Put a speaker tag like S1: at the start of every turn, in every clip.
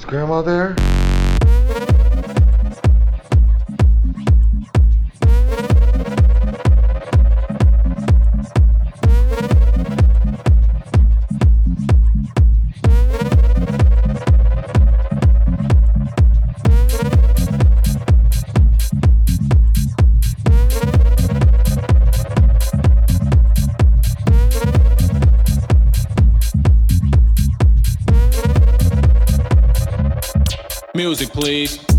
S1: Is Grandma there?
S2: Music, please.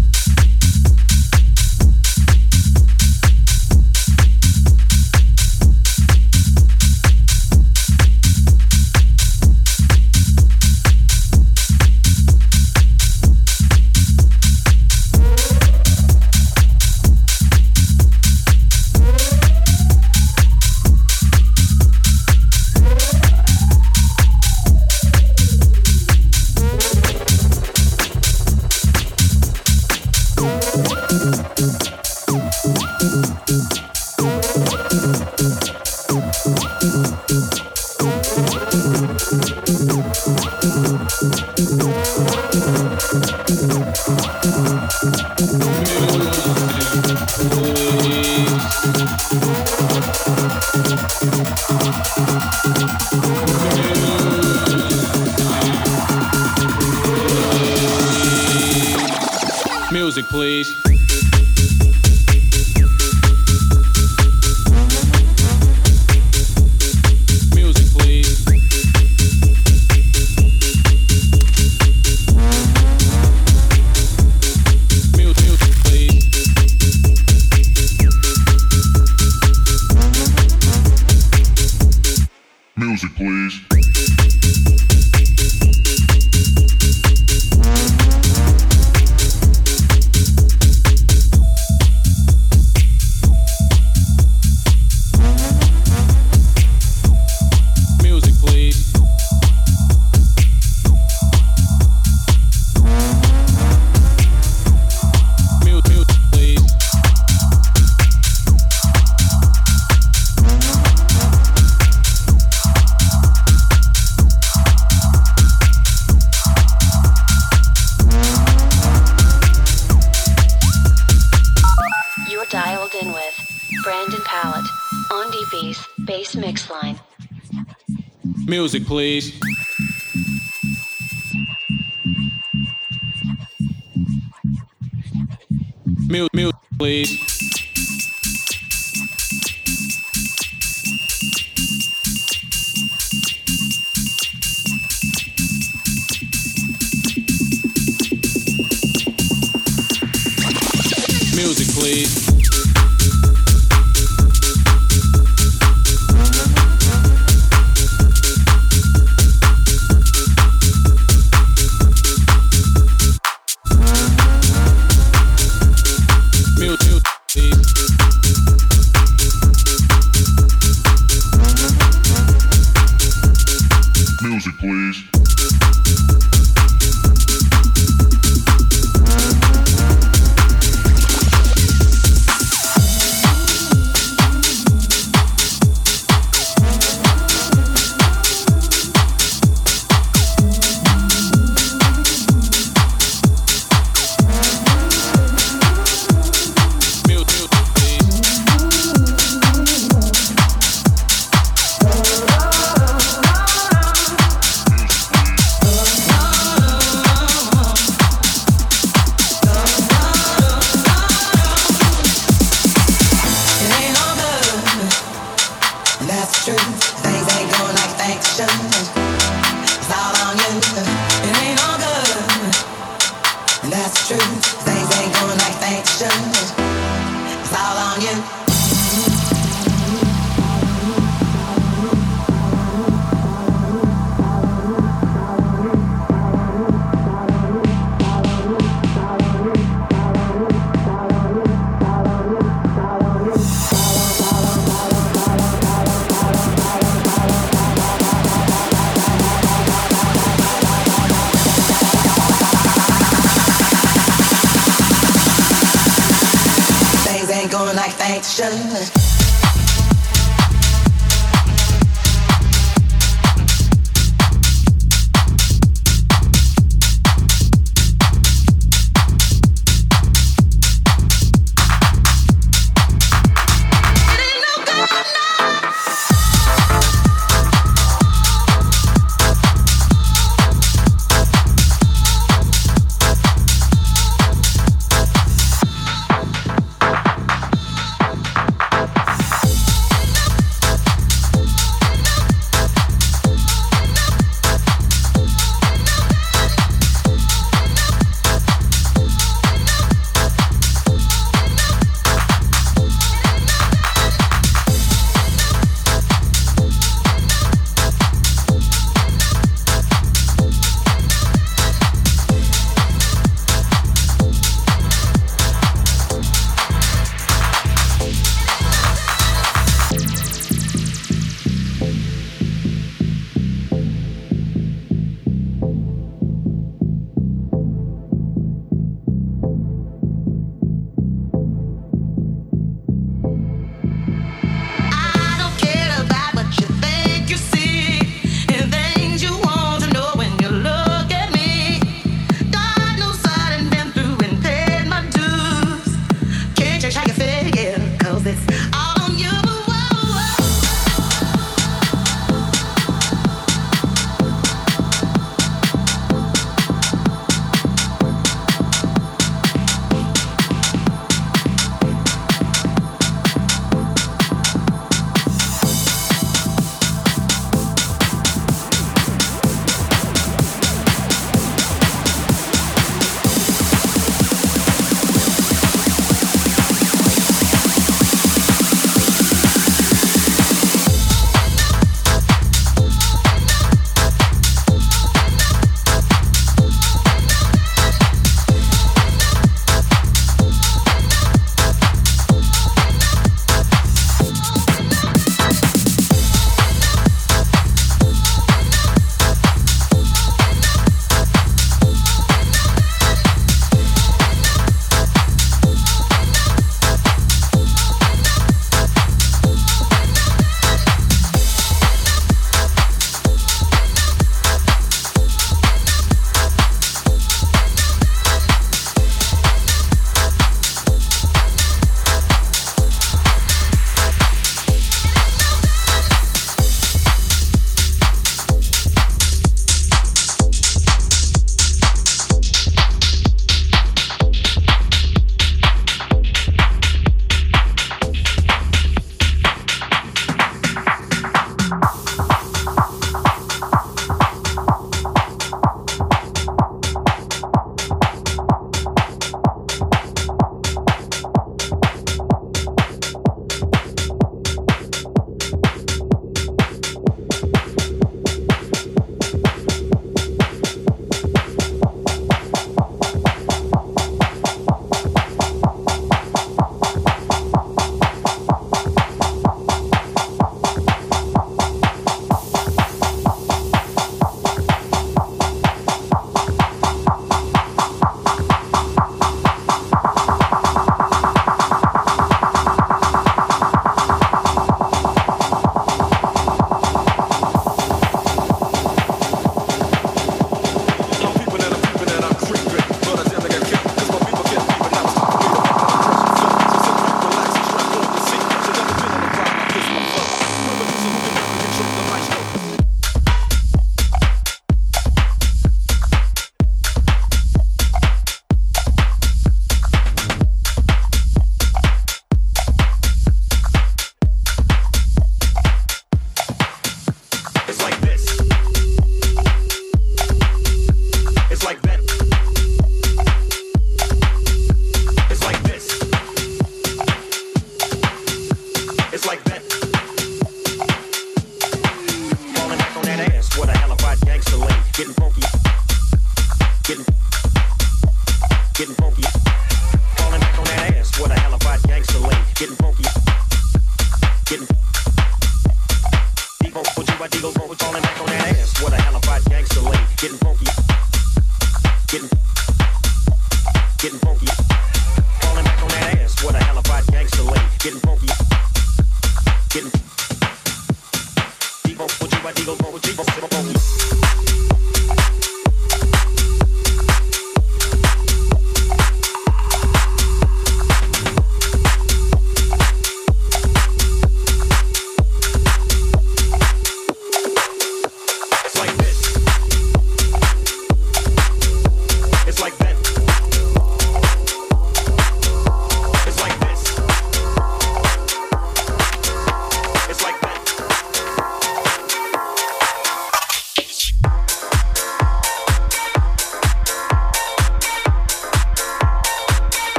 S2: Please.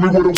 S3: tell me
S4: what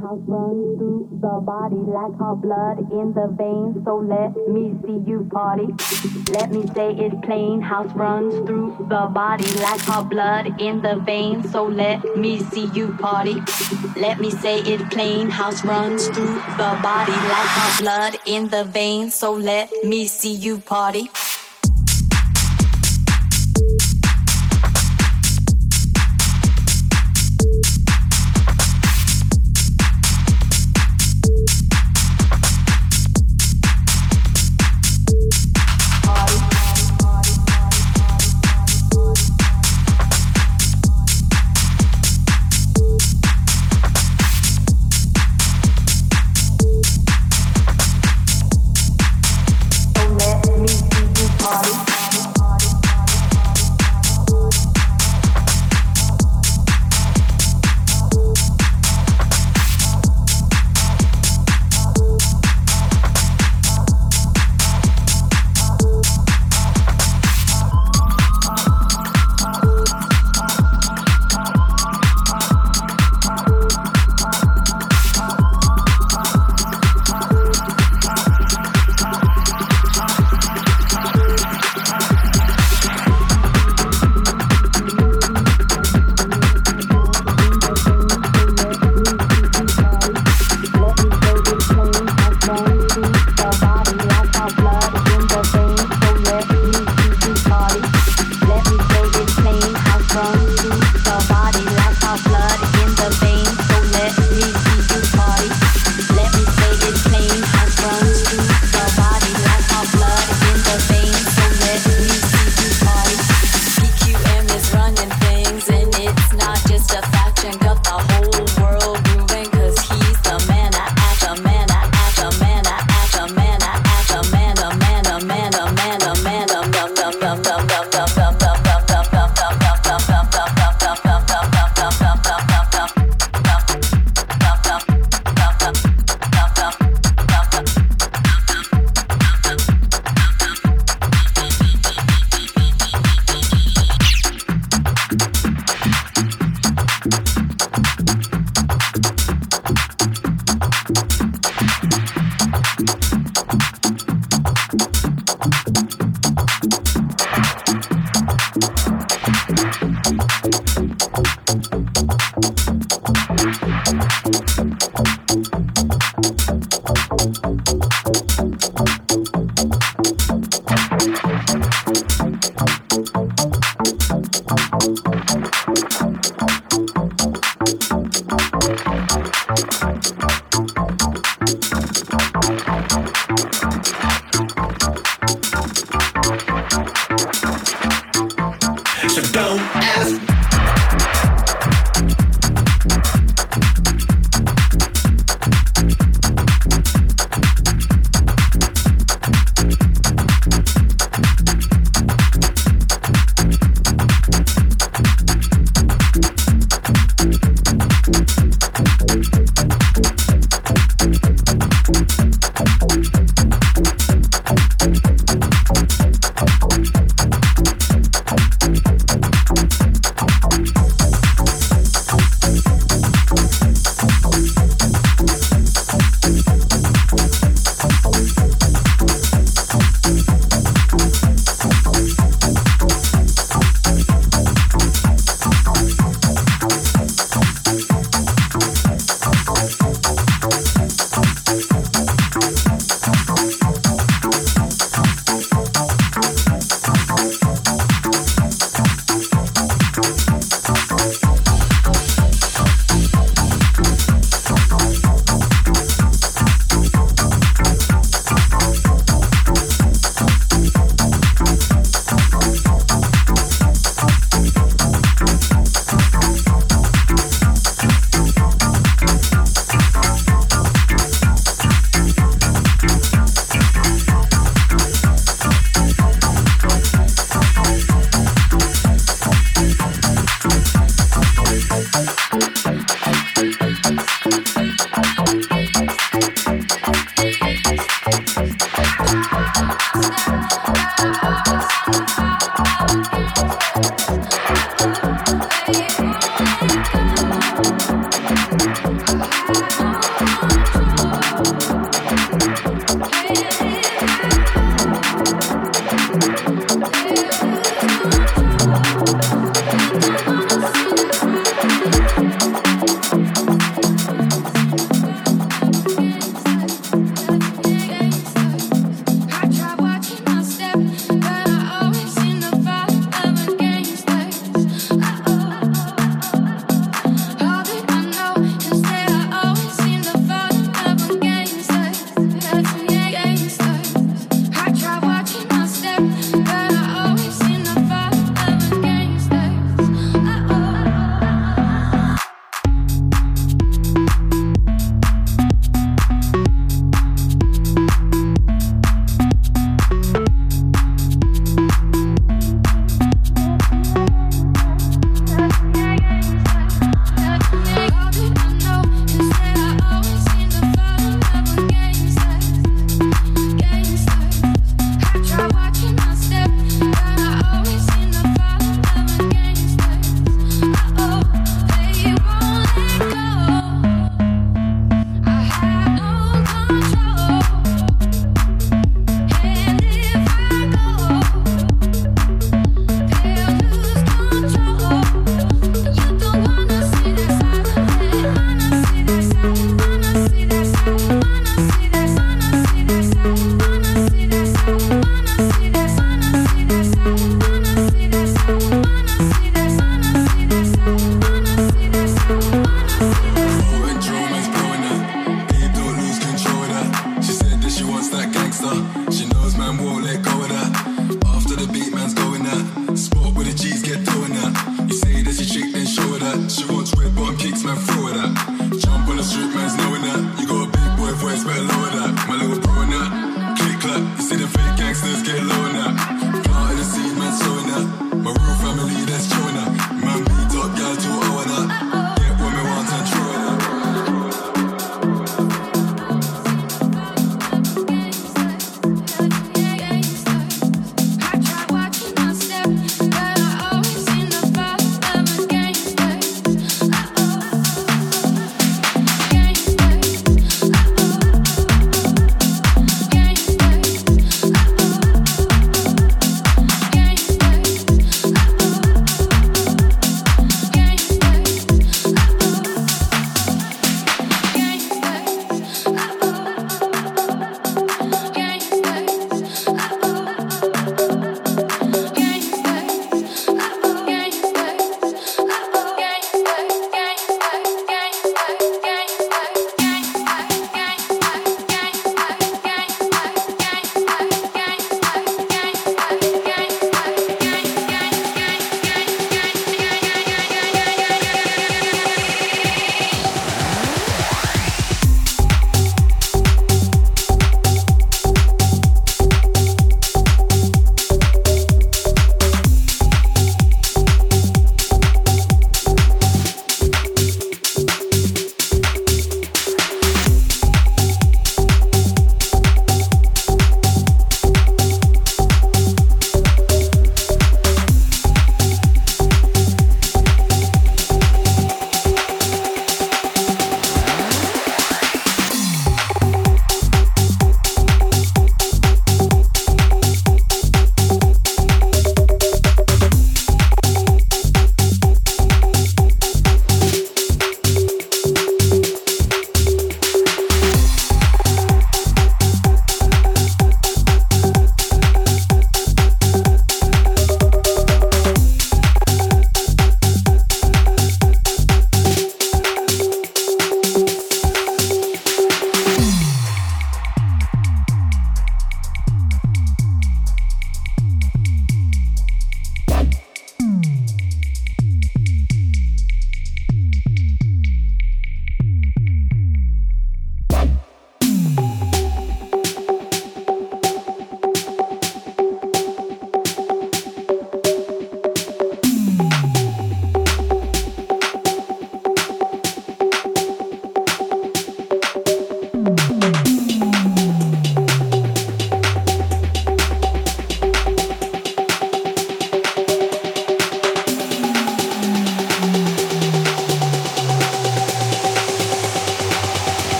S4: house runs through the body like our blood in the veins. So let me see you party. Let me say it's plain house runs through the body like our blood in the veins. So let me see you party. Let me say it's plain house runs through the body like our blood in the veins. So let me see you party.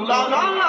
S5: la la la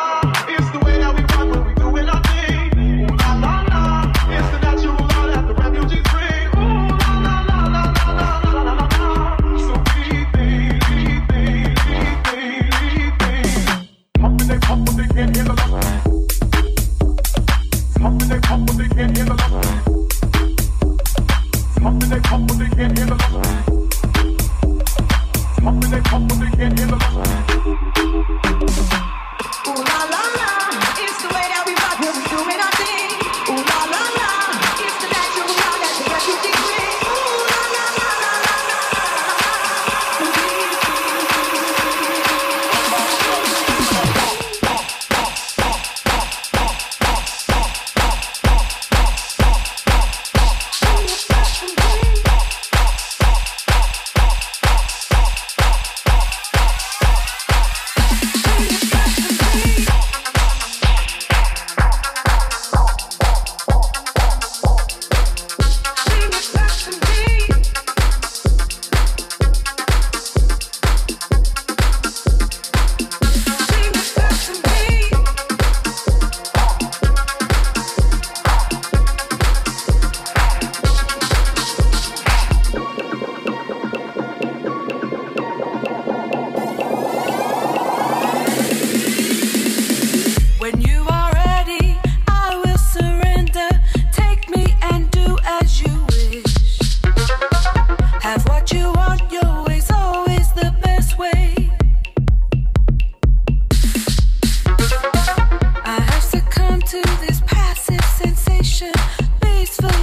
S6: peaceful.